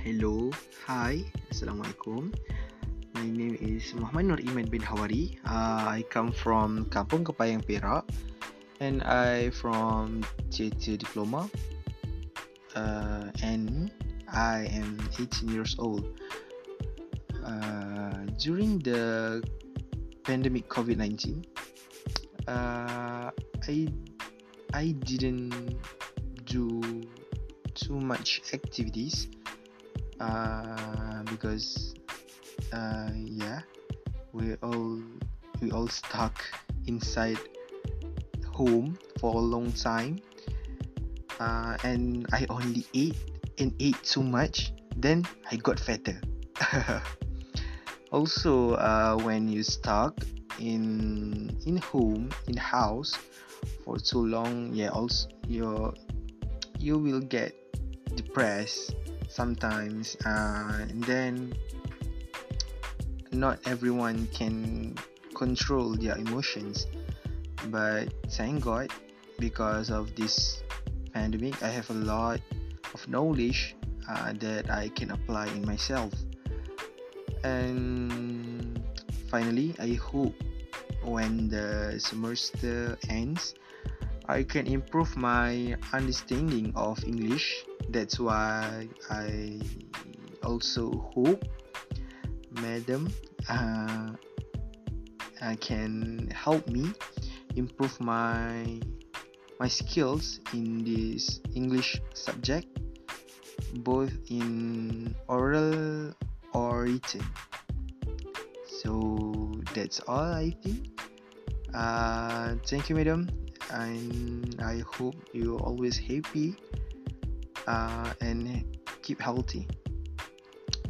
Hello, hi, Assalamualaikum. My name is Muhammad Nur bin Hawari. Uh, I come from Kampung Kepayang Perak and I from Theatre Diploma. Uh, and I am 18 years old. Uh, during the pandemic COVID-19, uh, I I didn't do too much activities uh, because uh, yeah we all we all stuck inside home for a long time. Uh, and I only ate and ate too much then I got fatter. Also uh, when you stuck in in home in house for too long yeah also you you will get depressed sometimes uh, and then not everyone can control their emotions. But thank god because of this pandemic i have a lot of knowledge uh, that i can apply in myself. And finally i hope when the semester ends i can improve my understanding of english. That's why i also hope madam uh, uh, can help me improve my my skills in this english subject both in oral or written. So that's all i think. Uh, thank you madam and i hope you're always happy uh, and keep healthy.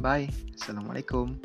Bye. Assalamualaikum